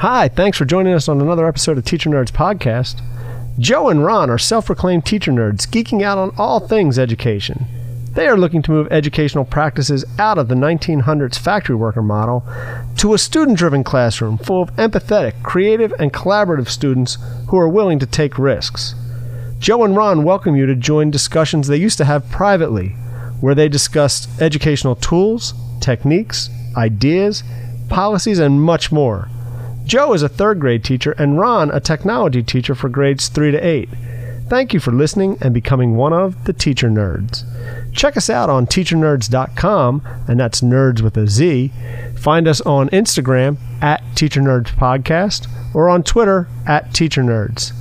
Hi, thanks for joining us on another episode of Teacher Nerds Podcast. Joe and Ron are self proclaimed teacher nerds geeking out on all things education. They are looking to move educational practices out of the 1900s factory worker model to a student driven classroom full of empathetic, creative, and collaborative students who are willing to take risks. Joe and Ron welcome you to join discussions they used to have privately, where they discussed educational tools, techniques, ideas, policies, and much more. Joe is a third grade teacher, and Ron a technology teacher for grades 3 to 8. Thank you for listening and becoming one of the Teacher Nerds. Check us out on teachernerdz.com, and that's nerds with a Z. Find us on Instagram at Teacher Nerds Podcast or on Twitter at Teacher Nerds.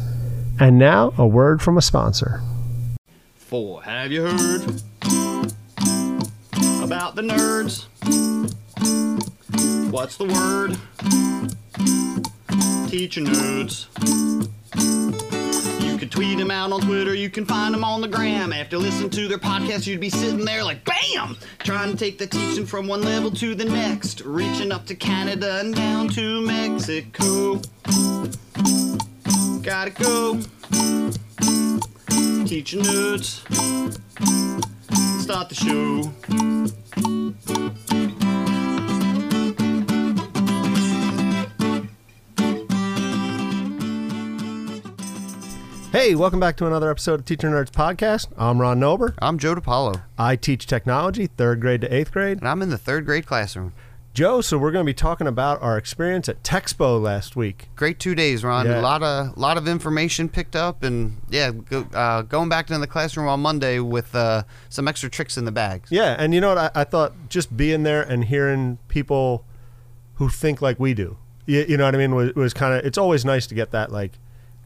And now, a word from a sponsor. For have you heard about the nerds? What's the word? Teacher nerds. You can tweet them out on Twitter, you can find them on the gram. After listening to their podcast, you'd be sitting there like BAM! Trying to take the teaching from one level to the next, reaching up to Canada and down to Mexico. Gotta go. Teaching nerds. Start the show. Hey, welcome back to another episode of Teacher Nerds Podcast. I'm Ron Nober. I'm Joe DePaulo, I teach technology, third grade to eighth grade. and I'm in the third grade classroom. Joe, so we're going to be talking about our experience at Techspo last week. Great two days, Ron. Yeah. A lot of lot of information picked up, and yeah, go, uh, going back to the classroom on Monday with uh, some extra tricks in the bags. Yeah, and you know what? I, I thought just being there and hearing people who think like we do, you, you know what I mean, was, was kind of, it's always nice to get that, like,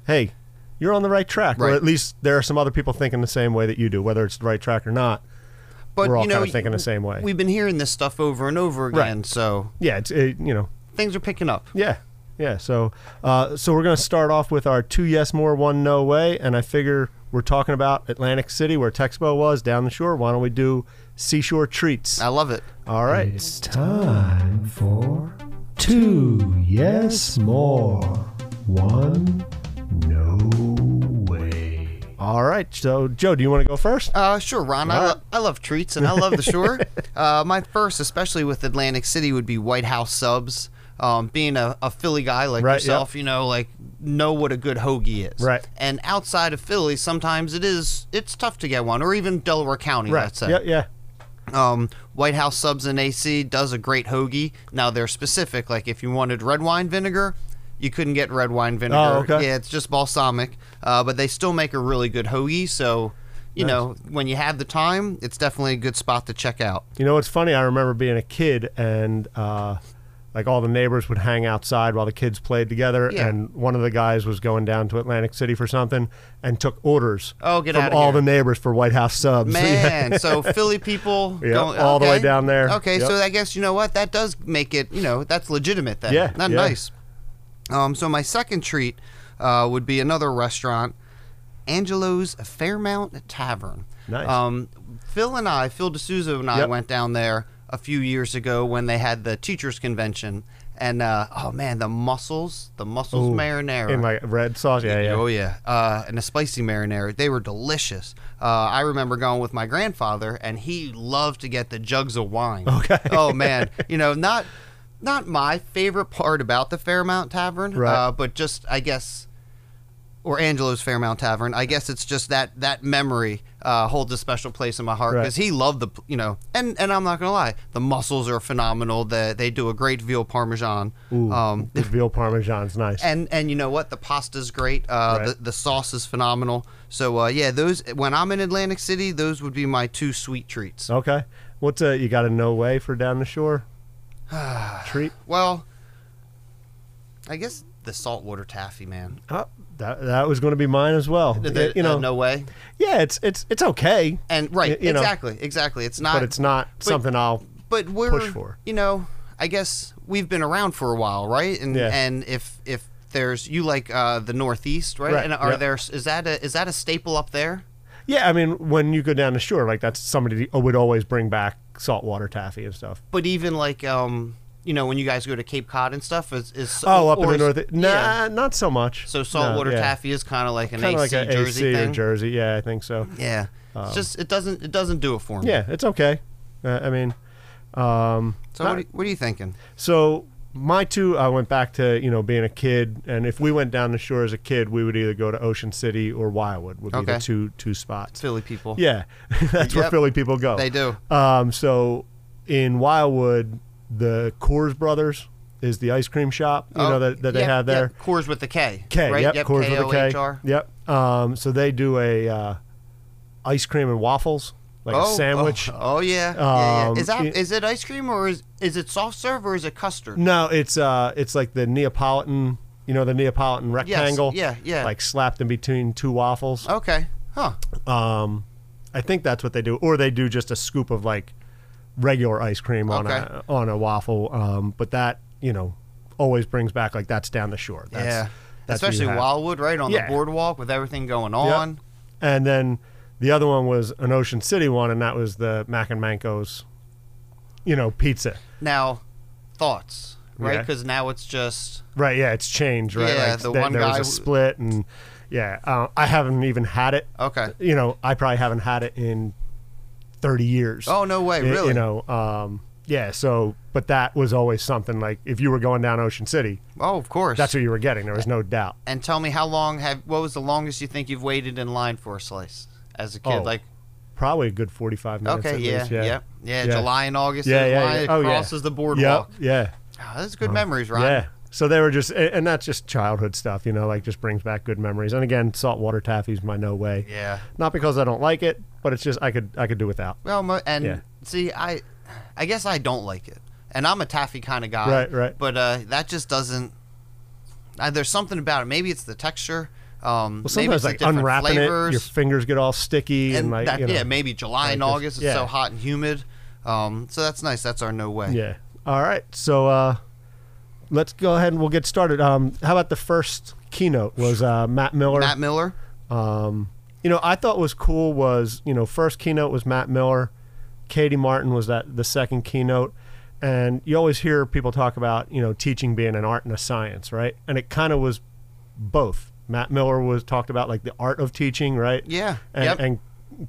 hey, you're on the right track. Or at least there are some other people thinking the same way that you do, whether it's the right track or not. But We're all you know, kinda thinking the same way. We've been hearing this stuff over and over Right. again, so Yeah, it's, it, you know, things are picking up. Yeah, yeah. So, uh, so we're gonna start off with our two yes more, one no way, and I figure we're talking about Atlantic City, where Techspo was down the shore. Why don't we do seashore treats? I love it. All right, it's time for two yes more, one no way. All right. So, Joe, do you want to go first? Uh, sure, Ron. I, lo- I love treats and I love the shore. uh, my first, especially with Atlantic City, would be White House subs. Um, being a, a Philly guy like Right, yourself, you know, like know what a good hoagie is. Right. And outside of Philly, sometimes it is it's tough to get one, or even Delaware County. right. Let's say. Yeah, yeah. Um, White House Subs and AC does a great hoagie. Now they're specific. Like if you wanted red wine vinegar, you couldn't get red wine vinegar. Oh, okay. Yeah, it's just balsamic. Uh, but they still make a really good hoagie. So, you Nice. know, when you have the time, it's definitely a good spot to check out. You know what's funny? I remember being a kid and uh, like all the neighbors would hang outside while the kids played together, Yeah. and one of the guys was going down to Atlantic City for something and took orders Oh, get from all the neighbors for White House subs. Man, so Philly people going all the way down there. Okay, Yep. so I guess you know what that does make it. You know, that's legitimate then. Yeah, not yeah. nice. Um, so my second treat uh, would be another restaurant, Angelo's Fairmount Tavern. Nice. Um, Phil and I, Phil D'Souza and I Yep. went down there a few years ago when they had the teachers convention, and uh, oh man, the mussels, the mussels Ooh, marinara. in like red sauce. Yeah, yeah. Oh yeah, uh, and a spicy marinara. They were delicious. Uh, I remember going with my grandfather, and he loved to get the jugs of wine. Okay. Oh man, you know not not my favorite part about the Fairmount Tavern, Right. uh, but just I guess, or Angelo's Fairmount Tavern. I guess it's just that that memory uh, holds a special place in my heart Right. because he loved the you know, and and I'm not gonna lie, the mussels are phenomenal. The, they do a great veal parmesan. Ooh, Um, the veal parmesan's nice. and and you know what? The pasta's great. Uh, Right. the, the sauce is phenomenal. So uh, yeah, those when I'm in Atlantic City, those would be my two sweet treats. okay. What's a you got a no way for down the shore treat? Well, I guess the saltwater taffy, man. Oh, that that was going to be mine as well. The- you know, uh, no way. yeah, it's it's it's okay, And right, Y- you know. exactly, exactly. It's not. but it's not something I'll. But we're push for. you know, I guess we've been around for a while, right? And Yeah. and if if there's you like uh, the Northeast, right? Right, And are yep. there is that a is that a staple up there? Yeah, I mean, when you go down the shore, like that's somebody would always bring back saltwater taffy and stuff. But even like um you know when you guys go to Cape Cod and stuff is is Oh, up in the north. Nah, yeah. not so much. So saltwater No, yeah. taffy is kind of like an AC like a Jersey AC thing. or Jersey. Yeah, I think so. Yeah, it's just it doesn't it doesn't do it for me. Yeah, it's okay. Uh, I mean, um, So what are, what are you thinking? so my two, I went back to you know being a kid, and if we went down the shore as a kid, we would either go to Ocean City or Wildwood. Would be Okay. the two two spots. Philly people. Yeah, that's where Yep. Philly people go. They do. Um, so in Wildwood, the Kohr Brothers is the ice cream shop. You know Oh, that, that they have there. Kohr with the K. K, Right. yep, Yep. Kohr with a K. K-O-H-R. Yep. Um, so they do a uh, ice cream and waffles, like oh, a sandwich. Oh, oh, yeah. yeah, Um, yeah. Is that it- is it ice cream or is is it soft serve or is it custard? No, it's uh, it's like the Neapolitan. You know the Neapolitan rectangle. Yes, yeah, yeah. Like slapped in between two waffles. Okay. Huh. Um, I think that's what they do, or they do just a scoop of like regular ice cream on Okay. a on a waffle. Um, but that you know always brings back like that's down the shore. That's, yeah. that's Especially. Wildwood, right on Yeah. the boardwalk with everything going on. And then the other one was an Ocean City one, and that was the Mack and Manco's, you know, pizza. Now, thoughts, right? Because now it's just Right? Yeah, it's changed. Right? Yeah, like, the th- one there guy was a split, and yeah, uh, I haven't even had it. okay. You know, I probably haven't had it in thirty years. Oh no way, Y- really? You know, um, yeah. So, but that was always something like if you were going down Ocean City, oh, of course. that's what you were getting. There was no doubt. and tell me how long have what was the longest you think you've waited in line for a slice as a kid? Oh, like Probably a good forty-five minutes. okay, at yeah, least, yeah, yeah, yeah, Yeah. July and August. Yeah, yeah, yeah. Oh, yeah. crosses the boardwalk. Yep, yeah. Oh, that's good memories, right? Yeah. So they were just, and that's just childhood stuff, you know, like just brings back good memories. And again, saltwater taffy's my no way. Yeah. Not because I don't like it, but it's just I could I could do without. Well, and Yeah. see, I, I guess I don't like it, and I'm a taffy kind of guy. Right, right. But uh, that just doesn't. Uh, there's something about it. Maybe it's the texture. Um, Well, sometimes like unwrapping flavors. it, your fingers get all sticky and, and like that, you know, yeah, maybe July and like August. It's yeah. so hot and humid. Um, so that's nice. That's our no way. yeah. All right, so uh, let's go ahead and we'll get started. Um, how about the first keynote was uh, Matt Miller. Matt Miller. Um, you know, I thought was cool was you know first keynote was Matt Miller, Katie Martin was that the second keynote, and you always hear people talk about you know teaching being an art and a science, right? And it kind of was both. Matt Miller was talked about like the art of teaching, right? Yeah. And, yep. and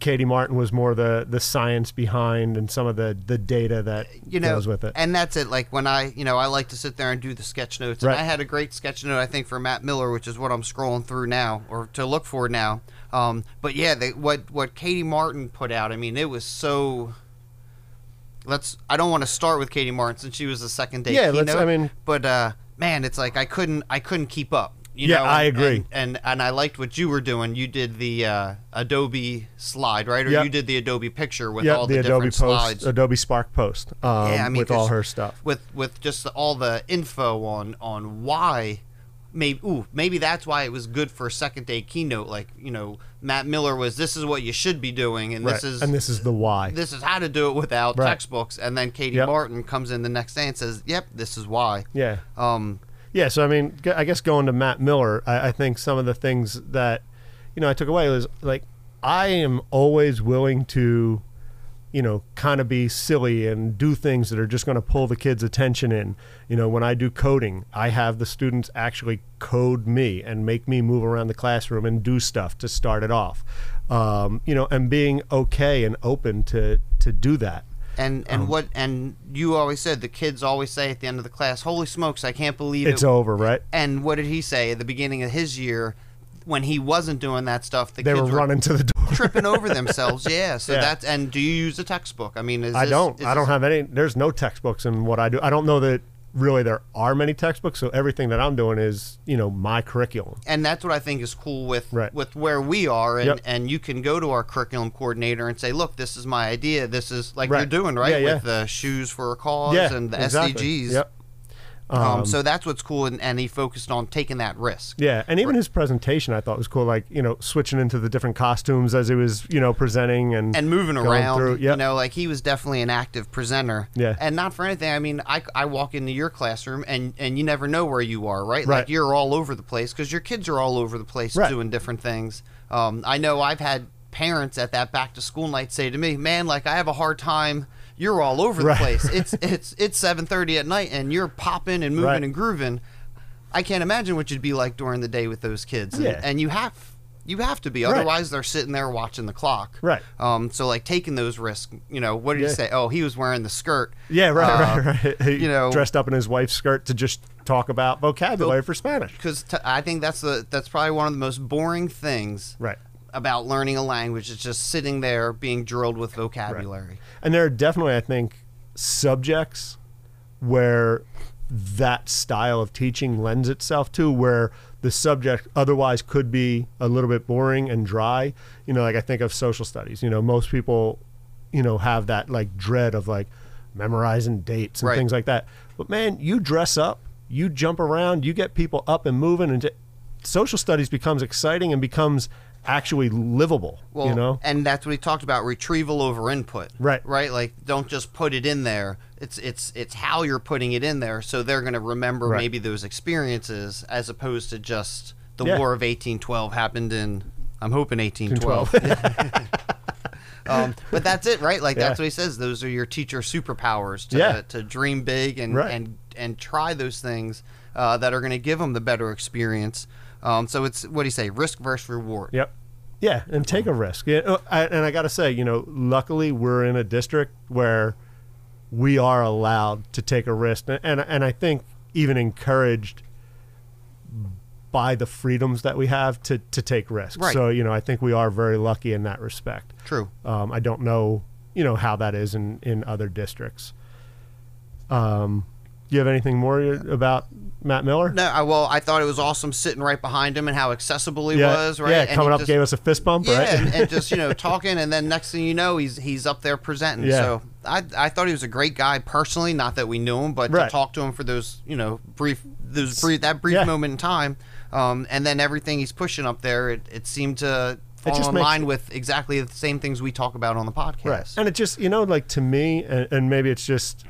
Katie Martin was more the the science behind and some of the the data that you know, goes with it. and that's it. Like when I, you know, I like to sit there and do the sketch notes. And Right. I had a great sketch note, I think, for Matt Miller, which is what I'm scrolling through now, or to look for now. Um, but yeah, they, what what Katie Martin put out, I mean, it was so. Let's. I don't want to start with Katie Martin since she was the second day Yeah, keynote. let's- I mean- but uh, man, it's like I couldn't. I couldn't keep up. You Yeah, know, I and- agree. And, and and I liked what you were doing. You did the uh, Adobe slide, right? Or Yep. you did the Adobe picture with yeah, all the, the, Adobe different post, slides Adobe Spark post, um, Yeah, I mean, with all her stuff. with with just all the info on on why maybe ooh maybe that's why it was good for a second day keynote like you know Matt Miller was this is what you should be doing and Right. this is and this is the why. this is how to do it without Right. textbooks and then Katie Yep. Martin comes in the next day and says yep this is why yeah. um Yeah, so I mean, I guess going to Matt Miller, I, I think some of the things that you know I took away was like I am always willing to, you know, kind of be silly and do things that are just going to pull the kids' attention in. You know, when I do coding, I have the students actually code me and make me move around the classroom and do stuff to start it off. Um, you know, and being okay and open to to do that. And Um, and what and you always said the kids always say at the end of the class holy smokes I can't believe It's it over, right? and what did he say at the beginning of his year when he wasn't doing that stuff the They kids were running to the door. tripping over themselves. Yeah. So Yeah. that's and do you use a textbook? I mean, is I this- don't. is I don't this- have any. There's no textbooks in what I do. I don't know that really there are many textbooks. So everything that I'm doing is, you know, my curriculum. And that's what I think is cool with Right. with where we are, and Yep. and you can go to our curriculum coordinator and say, look, this is my idea. This is like Right. you're doing right Yeah, yeah. with the shoes for a cause yeah, and the exactly. SDGs. Yep. Um, so that's what's cool, and, and he focused on taking that risk. Yeah, and even his presentation I thought was cool. Like you know, switching into the different costumes as he was, you know, presenting and and moving around. through. You know, like he was definitely an active presenter. Yeah. And not for anything. I mean, I, I walk into your classroom and, and you never know where you are, right? Right. Like you're all over the place because your kids are all over the place Right. doing different things. Um, I know I've had parents at that back to school night say to me, man, like I have a hard time you're all over the place. It's it's it's seven thirty at night, and you're popping and moving Right. and grooving. I can't imagine what you'd be like during the day with those kids. And, Yeah. and you have you have to be, Right. otherwise they're sitting there watching the clock. Right. Um. So like taking those risks. You know, what did Yeah. he say? Oh, he was wearing the skirt. Yeah, right, Uh, right, right. He you know- dressed up in his wife's skirt to just talk about vocabulary for Spanish. Because t- I think that's the that's probably one of the most boring things Right. About learning a language It's just sitting there being drilled with vocabulary. And there are definitely, I think, subjects where that style of teaching lends itself to, where the subject otherwise could be a little bit boring and dry. You know, like I think of social studies. You know, most people, you know, have that like dread of like memorizing dates and Right. things like that. But man, you dress up, you jump around, you get people up and moving, and social studies becomes exciting and becomes actually livable. Well, you know, and that's what he talked about: retrieval over input. Right. Right. Like, don't just put it in there. It's it's it's how you're putting it in there, so they're going to remember Right. maybe those experiences as opposed to just the Yeah. War of 1812 happened in. I'm hoping 1812. um, but that's it, right? Like that's what he says. Those are your teacher superpowers to Yeah. to dream big and Right. and and try those things uh, that are going to give them the better experience. Um, so it's what do you say? Risk versus reward. Yep. Yeah, and take a risk. Yeah, uh, and I got to say, you know, luckily we're in a district where we are allowed to take a risk, and and, and I think even encouraged by the freedoms that we have to to take risks. Right. So you know, I think we are very lucky in that respect. True. Um, I don't know, you know, how that is in in other districts. Um, do you have anything more about Matt Miller? No, I, well, I thought it was awesome sitting right behind him and how accessible he yeah, was, right? Yeah, And coming up just- gave us a fist bump, yeah, right? and, and just you know talking, and then next thing you know, he's he's up there presenting. Yeah. So I I thought he was a great guy personally. Not that we knew him, but Right. to talk to him for those you know brief those brief that brief Yeah. moment in time, um, and then everything he's pushing up there, it, it seemed to fall just in makes- line with exactly the same things we talk about on the podcast. Right. And it just, you know, like to me, and, and maybe it's just,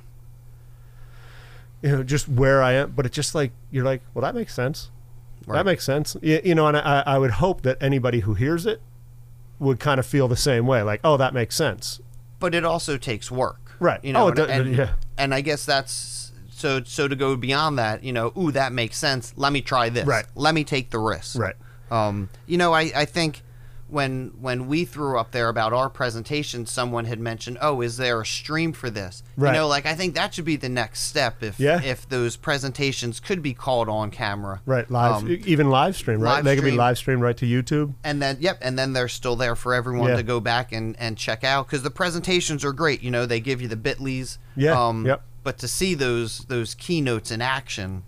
you know, just where I am, but it's just like, you're like, well, that makes sense. Right. That makes sense. You, you know, and I, I would hope that anybody who hears it would kind of feel the same way. Like, oh, that makes sense. but it also takes work. Right. You know, Oh, and, does- and, yeah. and I guess that's so so to go beyond that, you know, ooh, that makes sense. Let me try this. Right. Let me take the risk. Right. Um, you know, I, I think when when we threw up there about our presentation, someone had mentioned, "Oh, is there a stream for this?" Right. You know, like I think that should be the next step if Yeah. if those presentations could be called on camera. Right. Live, Um, even live stream, right? live they could be live streamed right to YouTube. and then yep and then they're still there for everyone Yeah. to go back and, and check out because the presentations are great you know they give you the bitleys Yeah, um, yep. but to see those those keynotes in action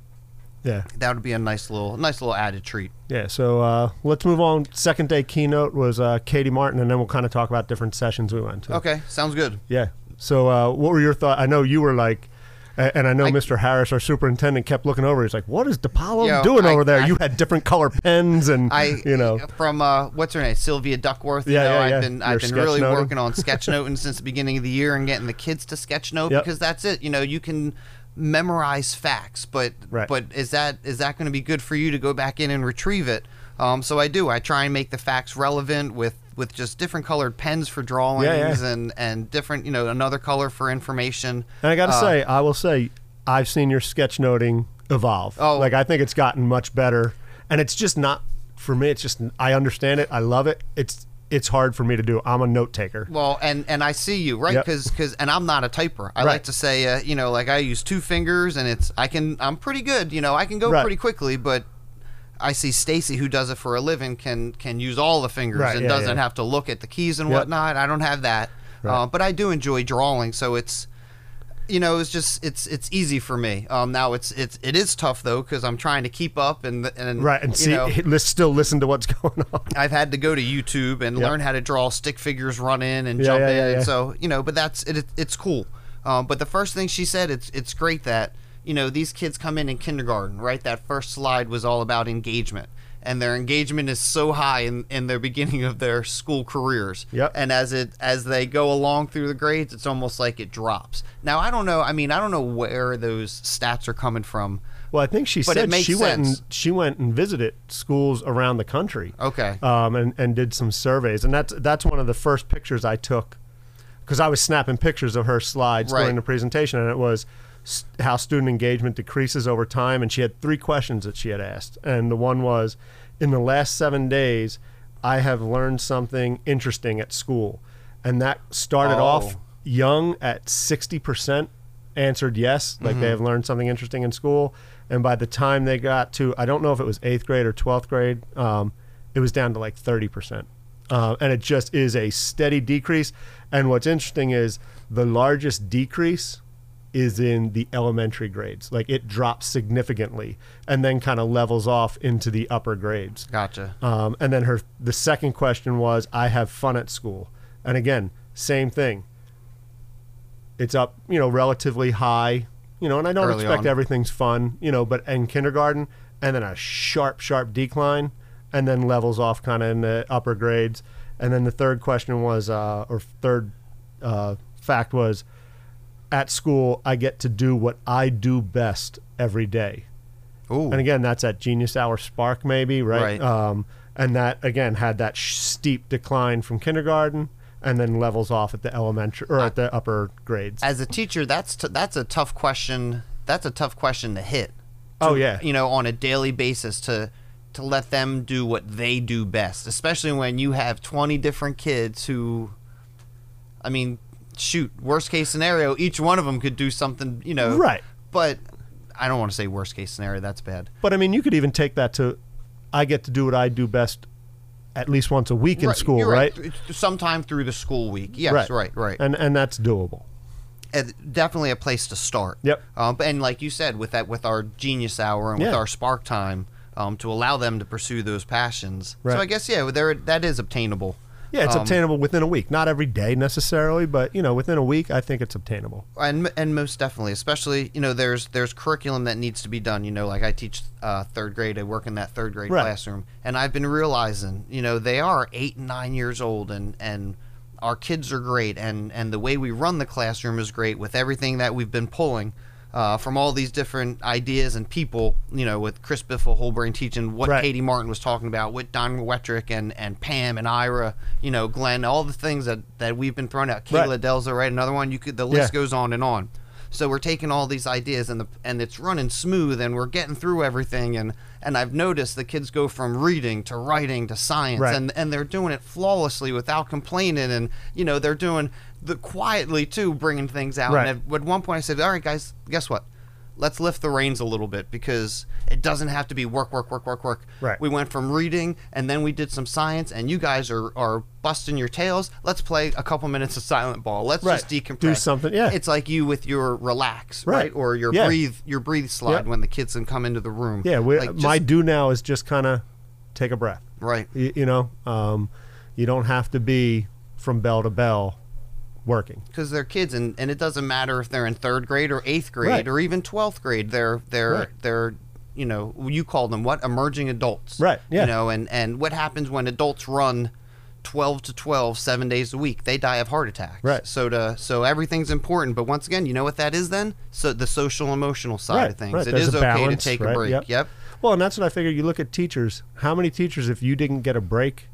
Yeah. that would be a nice little nice little added treat Yeah. So uh, let's move on. Second day keynote was uh, Katie Martin, and then we'll kind of talk about different sessions we went to. okay sounds good Yeah. So, uh, what were your thoughts? I know you were like, and I know I- Mr. Harris, our superintendent, kept looking over. He's like, "What is DePaulo Yo, doing I- over there?" I- you had different color pens, and I you know, from uh, what's her name Sylvia Duckworth you Yeah, know yeah, I've yeah. been Your I've been really working on sketchnoting since the beginning of the year and getting the kids to sketchnote Yep. because that's it you know you can memorize facts but Right. but is that is that going to be good for you to go back in and retrieve it um, so I do I try and make the facts relevant with with just different colored pens for drawings yeah. and and different you know another color for information and I got to Uh, say, I will say, I've seen your sketchnoting evolve. Oh. like I think it's gotten much better, and it's just not for me. It's just I understand it. I love it. It's it's hard for me to do. I'm a note taker. Well, and and I see you right Yep. because and I'm not a typer. I Right. like to say uh, you know like I use two fingers and it's I can I'm pretty good. You know I can go Right. pretty quickly, but I see Stacy who does it for a living can can use all the fingers Right, and yeah, doesn't yeah. have to look at the keys and Yep. whatnot. I don't have that, Right. uh, but I do enjoy drawing. So it's you know it's just it's it's easy for me. Um, now it's it's it is tough though because I'm trying to keep up and and Right, and see, know, still listen to what's going on. I've had to go to YouTube and Yep. learn how to draw stick figures, run in and Yeah, jump yeah, in, yeah, and so you know. But that's it. it it's cool. Um, but the first thing she said, it's it's great that you know these kids come in in kindergarten, right? That first slide was all about engagement, and their engagement is so high in, in their beginning of their school careers. Yep. And as it as they go along through the grades, it's almost like it drops. Now I don't know. I mean, I don't know where those stats are coming from. Well, I think she But said she went and she went and visited schools around the country. Okay. um, and and did some surveys, and that's that's one of the first pictures I took because I was snapping pictures of her slides Right. during the presentation, and it was how student engagement decreases over time. And she had three questions that she had asked, and the one was, in the last seven days, I have learned something interesting at school, and that started Oh. off young at sixty percent answered yes, like they have learned something interesting in school. And by the time they got to, I don't know if it was eighth grade or 12th grade, um, it was down to like 30%. Uh, and it just is a steady decrease. And what's interesting is the largest decrease is in the elementary grades. Like it drops significantly and then kind of levels off into the upper grades. Gotcha. Um, and then her the second question was, "I have fun at school," and again, same thing. It's up, you know, relatively high, you know, and I don't Early expect on. everything's fun, you know, but in kindergarten, and then a sharp, sharp decline, and then levels off kind of in the upper grades. And then the third question was, uh, or third uh, fact was, at school, I get to do what I do best every day. Ooh. And again, that's at Genius Hour Spark, maybe, right? Right. Um, and that again had that sh- steep decline from kindergarten, and then levels off at the elementary or at the upper grades. As a teacher, that's t- that's a tough question. That's a tough question to hit. oh yeah, you know, on a daily basis to to let them do what they do best, especially when you have 20 different kids who I mean, shoot, worst case scenario, each one of them could do something, you know. Right. But I don't want to say worst case scenario, that's bad. but I mean, you could even take that to, I get to do what I do best, at least once a week in Right, school, right? It's Sometime through the school week. Yes, right, right. And and that's doable. And definitely a place to start. Yep. Um, and like you said, with that, with our genius hour and with our spark time, um, to allow them to pursue those passions. Right. So I guess yeah, there that is obtainable. Yeah, it's Um, obtainable within a week. Not every day necessarily, but you know, within a week, I think it's obtainable. and and most definitely, especially you know, there's there's curriculum that needs to be done. You know, like I teach uh, third grade, I work in that third grade Right. classroom, and I've been realizing, you know, they are eight and nine years old, and and our kids are great, and and the way we run the classroom is great with everything that we've been pulling. Uh, from all these different ideas and people, you know, with Chris Biffle, whole brain teaching, what Right. Katie Martin was talking about, with Don Wettrick and, and Pam and Ira, you know, Glenn, all the things that, that we've been throwing out. Kayla Right. Delza, right? Another one. You could the list Yeah. goes on and on. So we're taking all these ideas and the and it's running smooth and we're getting through everything and and I've noticed the kids go from reading to writing to science Right. and and they're doing it flawlessly without complaining and you know they're doing the quietly too bringing things out. Right. And at, at one point I said, "All right, guys, guess what? Let's lift the reins a little bit because it doesn't have to be work, work, work, work, work. Right. We went from reading and then we did some science, and you guys are, are busting your tails. Let's play a couple minutes of silent ball. Let's Right. just decompress. Do something, yeah. It's like you with your relax, right? Right. Or your Yeah. breathe your breathe slide when the kids can come into the room. Yeah, we, Like, my do now is just kind of take a breath. right. You, you know, um, you don't have to be from bell to bell working. because they're kids and, and it doesn't matter if they're in third grade or eighth grade Right. or even 12th grade they're they're Right. they're you know you call them what emerging adults Right, yeah. you know and and what happens when adults run 12 to 12 seven days a week they die of heart attacks Right. so to so everything's important but once again you know what that is then so the social emotional side Right, of things right. it There's is okay balance, to take a break yep. yep Well, and that's what I figured. You look at teachers. How many teachers, if you didn't get a break,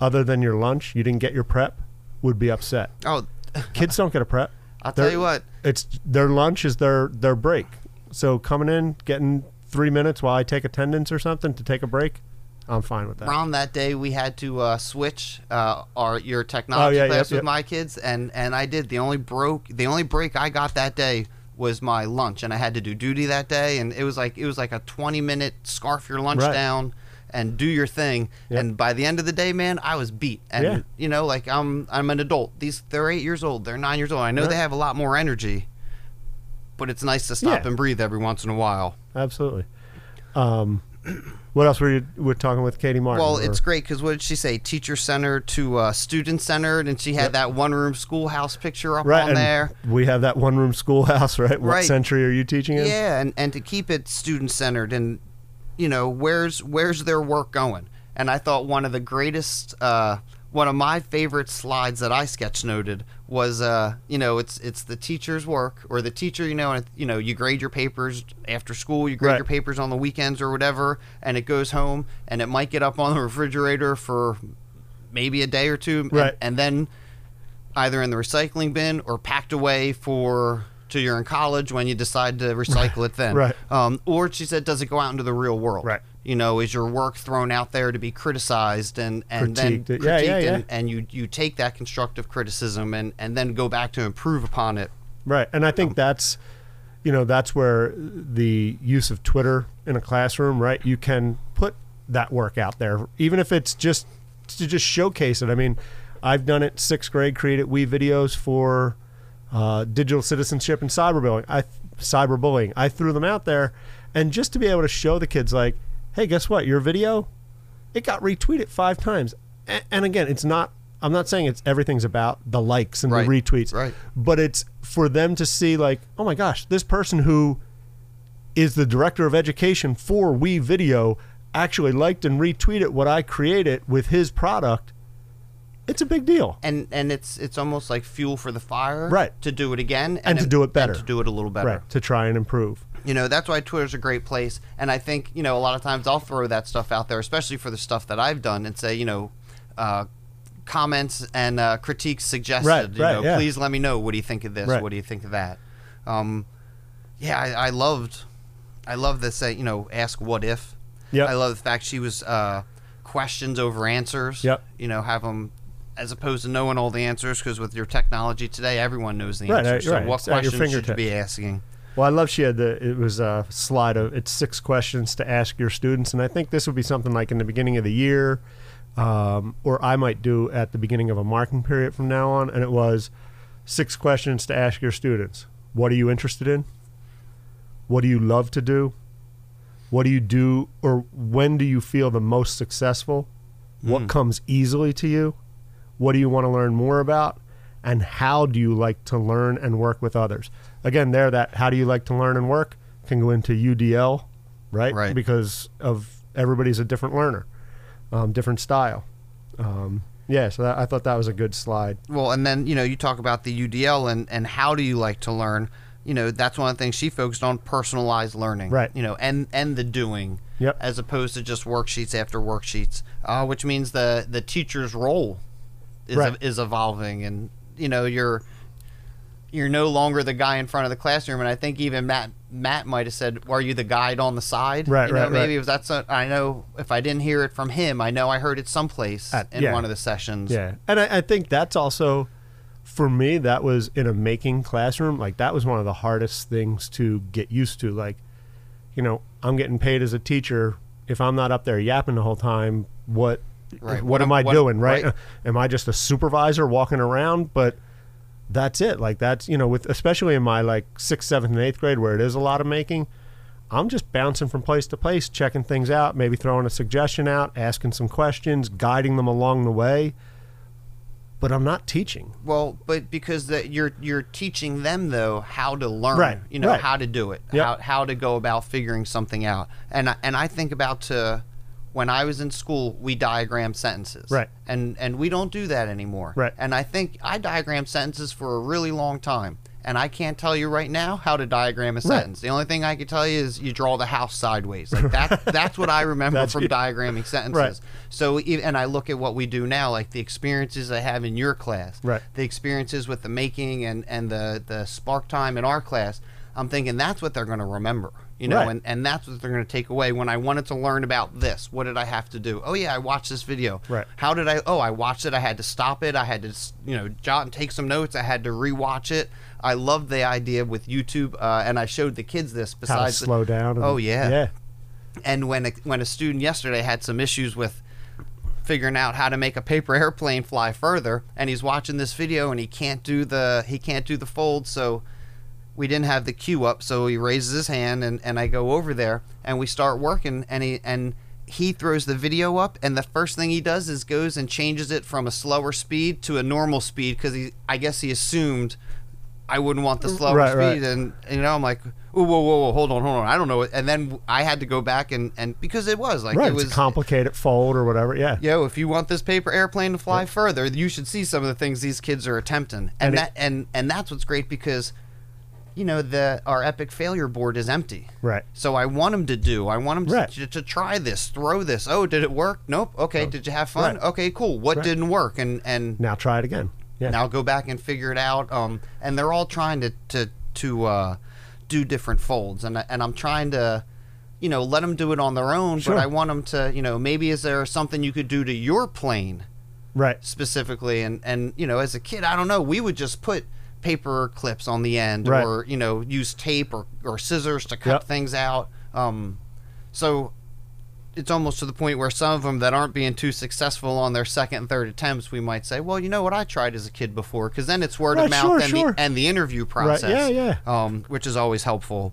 other than your lunch, you didn't get your prep, would be upset. oh Kids don't get a prep. I'll tell you what It's their lunch is their their break. So coming in, getting three minutes while I take attendance or something to take a break, I'm fine with that. Ron, that day we had to uh, switch uh, our your technology Oh, yeah, class yep, with yep. my kids, and and I did. The only broke, the only break I got that day was my lunch, and I had to do duty that day, and it was like it was like a 20 minute scarf your lunch Right. down and do your thing. Yep. And by the end of the day, man, I was beat. And Yeah. you know, like I'm I'm an adult. These they're eight years old, they're nine years old. I know Right. they have a lot more energy, but it's nice to stop Yeah. and breathe every once in a while. Absolutely. Um, what else were you were talking with Katie Martin? Well, or- it's great because what did she say? Teacher centered to uh, student centered, and she had Yep. that one room schoolhouse picture up right on there. We have that one room schoolhouse, right? What Right. century are you teaching in? Yeah, and, and to keep it student centered, and you know where's where's their work going? And I thought one of the greatest, uh, one of my favorite slides that I sketch noted was, uh, you know, it's it's the teacher's work or the teacher, you know, and you know you grade your papers after school, you grade Right. your papers on the weekends or whatever, and it goes home and it might get up on the refrigerator for maybe a day or two, and- and then either in the recycling bin or packed away for till you're in college when you decide to recycle it then. Right. Um, or she said, does it go out into the real world? Right. You know, is your work thrown out there to be criticized and, and then Critiqued. Yeah, yeah, yeah. And, and you, you take that constructive criticism and, and then go back to improve upon it. Right. And I think that's, you know, that's where the use of Twitter in a classroom, right? You can put that work out there, even if it's just to just showcase it. I mean, I've done it sixth grade, created we videos for uh, digital citizenship and cyberbullying. I cyberbullying. I threw them out there, and just to be able to show the kids, like, hey, guess what? Your video, it got retweeted five times. A- And again, it's not. I'm not saying it's everything's about the likes and Right. the retweets, Right. but it's for them to see like, oh my gosh, this person who is the director of education for WeVideo actually liked and retweeted what I created with his product. It's a big deal. And and it's it's almost like fuel for the fire. Right. To do it again. And to do it better. to do it a little better. Right. To try and improve. You know, that's why Twitter's a great place. And I think, you know, a lot of times I'll throw that stuff out there, especially for the stuff that I've done, and say, you know, uh, comments and uh, critiques suggested. Right, you right, know, yeah. please let me know. What do you think of this? Right. What do you think of that? Um, yeah, I, I loved, I love this. Uh, you know, ask what if. Yeah, I love the fact she was uh, questions over answers. Yep. You know, have them. As opposed to knowing all the answers, because with your technology today, everyone knows the Right, answers. right, so right. what It's your questions should you be asking? Well, I love she had the it was a slide of it's six questions to ask your students, and I think this would be something like in the beginning of the year, um, or I might do at the beginning of a marking period from now on, and it was six questions to ask your students. What are you interested in? What do you love to do? What do you do, or when do you feel the most successful? What comes easily to you? What do you want to learn more about? And how do you like to learn and work with others? Again, there, that how do you like to learn and work can go into UDL, right? Right. Because of everybody's a different learner, um, different style. Um, yeah, so that, I thought that was a good slide. Well, and then you know you talk about the UDL and and how do you like to learn? You know that's one of the things she focused on personalized learning, Right. You know, and and the doing, Yep. as opposed to just worksheets after worksheets, uh, which means the the teacher's role is Right. is evolving, and you know you're you're no longer the guy in front of the classroom, and I think even Matt Matt might have said, "Are you the guide on the side?" Right, You know, right, maybe right. it was that's a, I know if I didn't hear it from him, I know I heard it someplace At- in yeah. one of the sessions. Yeah, and I, I think that's also for me. That was in a making classroom. Like that was one of the hardest things to get used to. Like, you know, I'm getting paid as a teacher. If I'm not up there yapping the whole time, what Right. what, What am I what- doing? Right? right. Am I just a supervisor walking around? But that's it. Like that's you know, with especially in my like sixth, seventh, and eighth grade where it is a lot of making. I'm just bouncing from place to place, checking things out, maybe throwing a suggestion out, asking some questions, guiding them along the way. But I'm not teaching. Well, but because that you're you're teaching them though how to learn, Right, you know right. how to do it, Yep. how how to go about figuring something out. And I, and I think about to when I was in school, we diagram sentences, Right. And and we don't do that anymore, Right. And I think I diagrammed sentences for a really long time. And I can't tell you right now how to diagram a sentence. The only thing I can tell you is you draw the house sideways. Like that. that's what I remember from it. diagramming sentences. Right. So, and I look at what we do now, like the experiences I have in your class, Right. the experiences with the making and, and the, the spark time in our class, I'm thinking that's what they're going to remember, you know, Right. and, and that's what they're going to take away. When I wanted to learn about this, what did I have to do? Oh, yeah, I watched this video. Right. How did I? Oh, I watched it. I had to stop it. I had to, you know, jot and take some notes. I had to rewatch it. I loved the idea with YouTube, uh, and I showed the kids this. Besides, the- slow down. and- Oh, yeah. Yeah. and when a, when a student yesterday had some issues with figuring out how to make a paper airplane fly further and he's watching this video and he can't do the he can't do the fold so we didn't have the cue up so he raises his hand and, and I go over there and we start working and he and he throws the video up and the first thing he does is goes and changes it from a slower speed to a normal speed because he I guess he assumed I wouldn't want the slower Right, speed right. and you know I'm like whoa whoa whoa, hold on hold on I don't know and then I had to go back and and because it was like right. it was complicated fold or whatever. Yeah. yo if you want this paper airplane to fly further you should see some of the things these kids are attempting and, And it- that and and that's what's great because you know the our epic failure board is empty Right. so I want them to do. I want them Right. to, to, try this, throw this. Oh, did it work? Nope. Okay. Did you have fun? Right. Okay, cool. What Right. didn't work? And and Now try it again. Yeah. Now go back and figure it out. Um, and they're all trying to to to uh, do different folds, and and I'm trying to. You know, let them do it on their own, Sure. but I want them to, you know, maybe is there something you could do to your plane Right. specifically and and you know as a kid i don't know we would just put paper clips on the end Right. or you know use tape or, or scissors to cut Yep. things out um so it's almost to the point where some of them that aren't being too successful on their second and third attempts we might say well you know what i tried as a kid before because then it's word Right, of mouth sure, and, sure. The, and the interview process yeah, yeah. um which is always helpful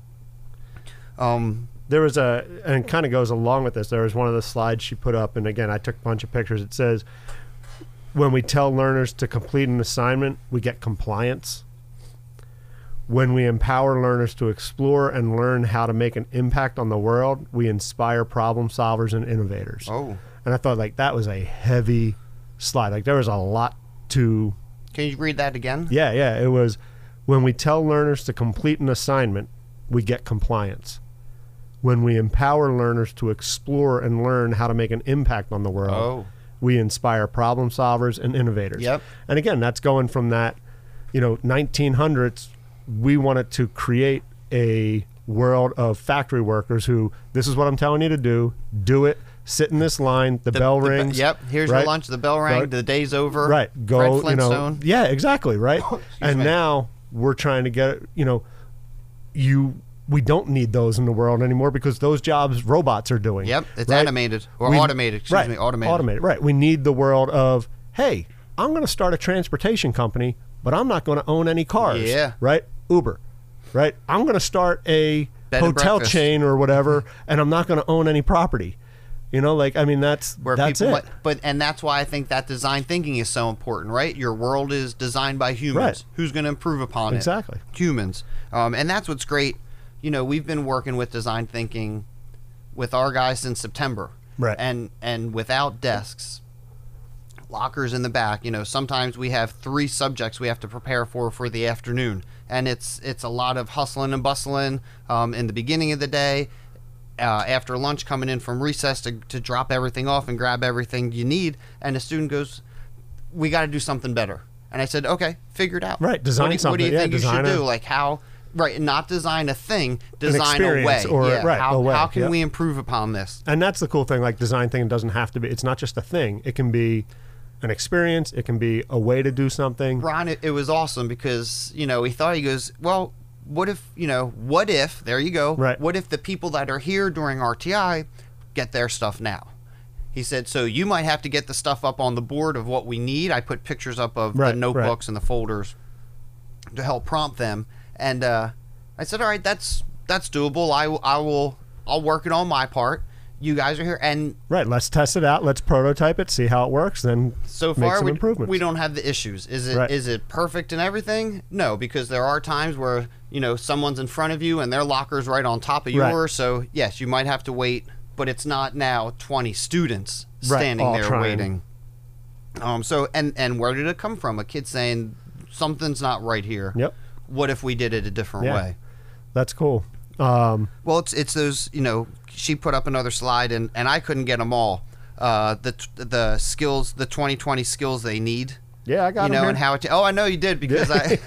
um there was a and kind of goes along with this there was one of the slides she put up and again i took a bunch of pictures it says when we tell learners to complete an assignment we get compliance. When we empower learners to explore and learn how to make an impact on the world we inspire problem solvers and innovators. Oh. And i thought like that was a heavy slide. Like there was a lot to can you read that again? Yeah, yeah. It was when we tell learners to complete an assignment, we get compliance. When we empower learners to explore and learn how to make an impact on the world, oh we inspire problem solvers and innovators. Yep. And again, that's going from that, you know, 1900s. We wanted to create a world of factory workers who, this is what I'm telling you to do, do it, sit in this line, the, bell the rings. yep here's right? your lunch the bell rang Right. the day's over right go you know yeah exactly right and me. now we're trying to get you know you we don't need those in the world anymore because those jobs robots are doing Yep, it's right? animated or We- automated. Excuse right, me, automated. automated right we need the world of hey i'm going to start a transportation company but i'm not going to own any cars Yeah. right uber right i'm going to start a Bed hotel chain or whatever and i'm not going to own any property you know like i mean that's Where that's people, it but and that's why I think that design thinking is so important, right? Your world is designed by humans. Right. Who's going to improve upon Exactly. it? Exactly. Humans. Um, and that's what's great. You know, we've been working with design thinking with our guys since September. Right. And and without desks, lockers in the back. You know, sometimes we have three subjects we have to prepare for for the afternoon, and it's it's a lot of hustling and bustling um, in the beginning of the day. Uh, after lunch, coming in from recess to, to drop everything off and grab everything you need, and a student goes, "We got to do something better." And I said, "Okay, figure it out. Right, design what do, What do you. Yeah, think you should a- do? Like how?" Right, not design a thing, design a way. or- yeah, right, how, way, how can yep. we improve upon this? and that's the cool thing like design thing doesn't have to be it's not just a thing it can be an experience it can be a way to do something Ron, it, it was awesome because you know he thought he goes, well, what if you know, what if there you go, Right. What if the people that are here during RTI get their stuff now? He said, so you might have to get the stuff up on the board of what we need. I put pictures up of Right, the notebooks and the folders to help prompt them, and uh, I said, all right, that's that's doable. I will- I will I'll work it on my part. You guys are here, and right let's test it out let's prototype it see how it works then so far we, we don't have the issues is it is Right. it perfect and everything no because there are times where you know someone's in front of you and their locker's right on top of Right. yours so yes you might have to wait but it's not now 20 students standing all there trying. waiting um so and and where did it come from a kid saying something's not right here Yep. What if we did it a different Yeah. way that's cool um, well, it's it's those you know. She put up another slide, and and I couldn't get them all. Uh, the the skills, the 2020 skills they need. yeah i got you know, here. and how it. Oh, I know you did because I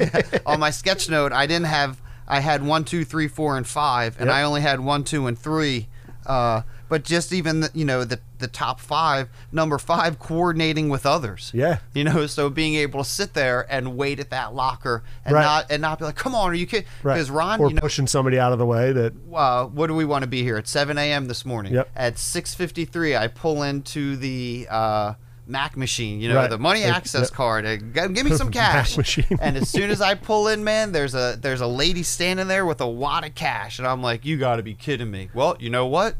on my sketch note I didn't have. I had one, two, three, four, and five, and Yep. I only had one, two, and three. Uh, but just even the, you know the the top five, number five, coordinating with others. Yeah. You know, so being able to sit there and wait at that locker and Right. not and not be like, come on, are you kidding? right Because Ron, or you know, pushing somebody out of the way that uh, what do we want to be here at 7 a.m. this morning? Yep. At 6:53, I pull into the uh, Mac machine. You know, Right. the money access yep. card. Uh, give me some cash. and as soon as I pull in, man, there's a there's a lady standing there with a wad of cash, and I'm like, you got to be kidding me. Well, you know what?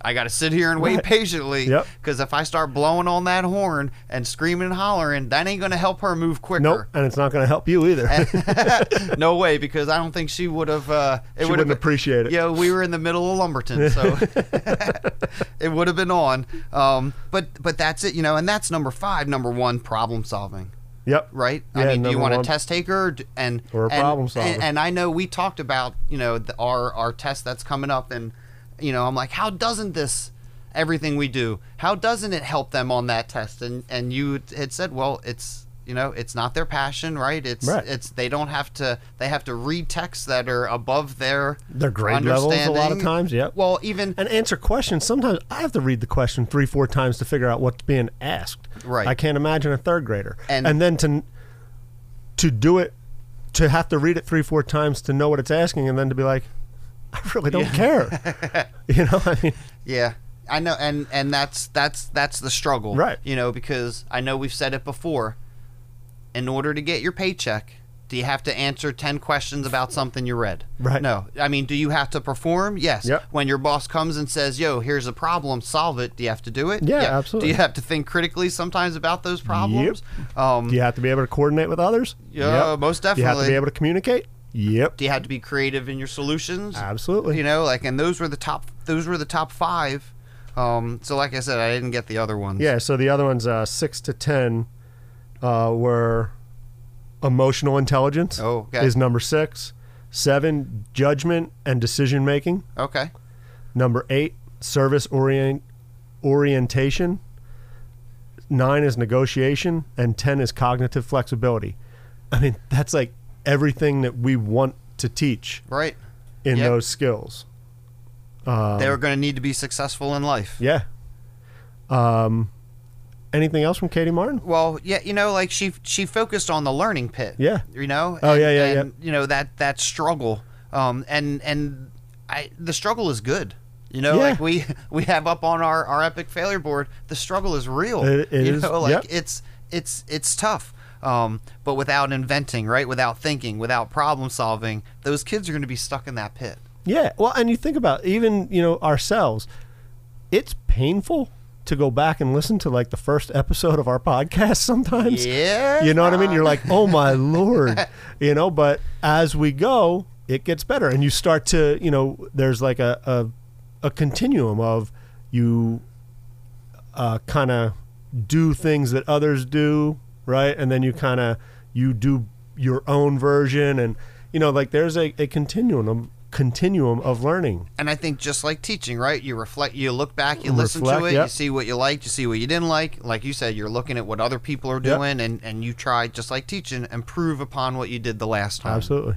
I got to sit here and wait Right. patiently Yep. because if I start blowing on that horn and screaming and hollering, that ain't going to help her move quicker. nope and it's not going to help you either no way, because I don't think she would have. Uh, it She would wouldn't appreciate it. Yeah, we were in the middle of Lumberton, so it would have been on. Um, but but that's it, you know, and that's number five. Number one, problem solving. yep Right? Yeah, I mean, do you want one. a test taker or and Or a and- problem solver. And, and I know we talked about you know the, our our test that's coming up, and you know I'm like, how doesn't this everything we do? How doesn't it help them on that test? And and you had said, well, it's you know it's not their passion right it's Right. it's they don't have to they have to read texts that are above their Their grade levels a lot of times, yep. well even and answer questions. Sometimes I have to read the question three, four times to figure out what's being asked. Right. I can't imagine a third grader. And- and then to to do it, to have to read it three, four times to know what it's asking, and then to be like, I really don't care. you know, I mean, Yeah, I know, and and that's that's that's the struggle, Right. You know, because I know we've said it before. In order to get your paycheck, do you have to answer ten questions about something you read? Right. No, I mean, do you have to perform? Yes. Yep. When your boss comes and says, "Yo, here's a problem, solve it," do you have to do it? Yeah, absolutely. Do you have to think critically sometimes about those problems? Um, do you have to be able to coordinate with others? Yeah, most Do you have to be able to communicate? Yep. do you have to be creative in your solutions? Absolutely. you know like and those were the top those were the top five um so like i said i didn't get the other ones Yeah, so the other ones, uh, six to ten, uh, were emotional intelligence. Oh, okay. Is number six. Seven, judgment and decision making. okay Number eight, service orient orientation. Nine is negotiation, and ten is cognitive flexibility. I mean, that's like everything that we want to teach right in Yep. those skills. Um, they were going to need to be successful in life yeah. Um, anything else from Katie Martin? well yeah you know like she she focused on the learning pit Yeah. you know Oh, and, yeah, yeah, and, you know that that struggle um and and i the struggle is good you know Yeah. like we we have up on our our epic failure board the struggle is real It- it you is, know like yep. it's it's it's tough um, but without inventing right without thinking without problem solving those kids are going to be stuck in that pit Yeah. Well, and you think about even, you know, ourselves, it's painful to go back and listen to like the first episode of our podcast sometimes. Yeah. You know what I mean? You're like, oh my Lord. You know, but as we go, it gets better. And you start to, you know, there's like a, a, a continuum of you uh, kind of do things that others do, right? And then you kind of, you do your own version. And, you know, like there's a, a continuum continuum of learning. And I think just like teaching, right? You reflect, you look back, you Reflect, listen to it, yep. you see what you liked, you see what you didn't like. Like you said, you're looking at what other people are Yep. doing, and and you try just like teaching, improve upon what you did the last time. Absolutely.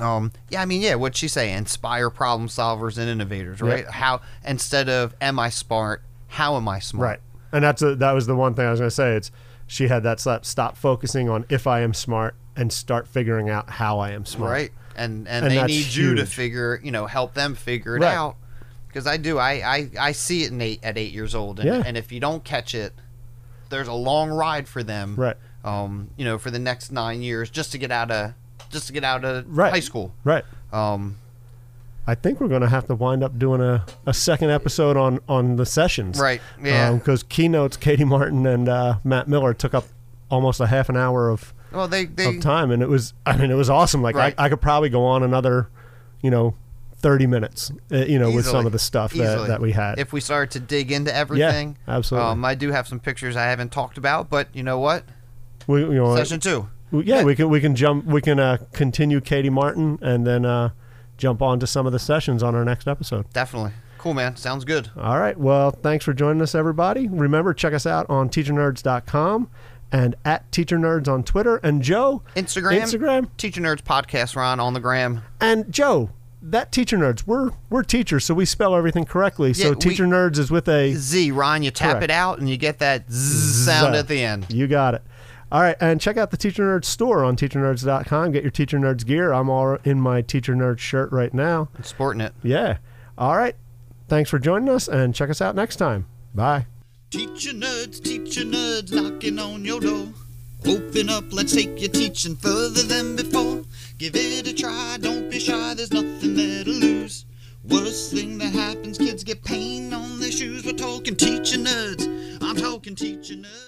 Um, yeah, I mean, yeah, what'd she say? Inspire problem solvers and innovators, Yep. right? How instead of am I smart, how am I smart? Right. And that's a, that was the one thing I was going to say. It's she had that stop, stop focusing on if I am smart and start figuring out how I am smart. Right. And and, And they need you to figure, you know, help them figure it Right. out. Because I do, I, I I see it in eight, at eight years old, and, Yeah. and if you don't catch it, there's a long ride for them. Right. Um, you know, for the next nine years, just to get out of just to get out of Right. high school. Right. Um, I think we're going to have to wind up doing a, a second episode on, on the sessions. Right, yeah. Because keynotes, Katie Martin and uh, Matt Miller took up almost a half an hour of, well, they they of time. And it was, I mean, it was awesome. Like, Right. I, I could probably go on another, you know, 30 minutes, uh, you know, with some of the stuff that, that we had. if we started to dig into everything. Yeah, absolutely. Um, I do have some pictures I haven't talked about, but you know what? we, you know, Session two. We- yeah, we can we can jump we can uh, continue Katie Martin and then uh, jump on to some of the sessions on our next episode. Definitely. Cool, man. Sounds good. All right. Well, thanks for joining us, everybody. Remember, check us out on teachernerdz.com and at Teacher Nerdz on Twitter. And Joe, Instagram. Instagram. Teacher Nerdz Podcast, Ron, on the gram. and Joe, that Teacher Nerdz. We're we're teachers, so we spell everything correctly. Yeah, so we- Teacher Nerdz is with a Z, Ron, you tap Correct. it out and you get that zzz sound Z. at the end. You got it. All right, and check out the Teacher Nerdz store on teachernerdz.com. Get your Teacher Nerdz gear. I'm all in my Teacher Nerdz shirt right now. I'm sporting it. Yeah. All right. Thanks for joining us and check us out next time. Bye. Teacher nerds, teacher nerds knocking on your door. Open up, let's take your teaching further than before. Give it a try, don't be shy, there's nothing there to lose. Worst thing that happens, kids get pain on their shoes. We're talking teacher nerds, I'm talking teacher nerds.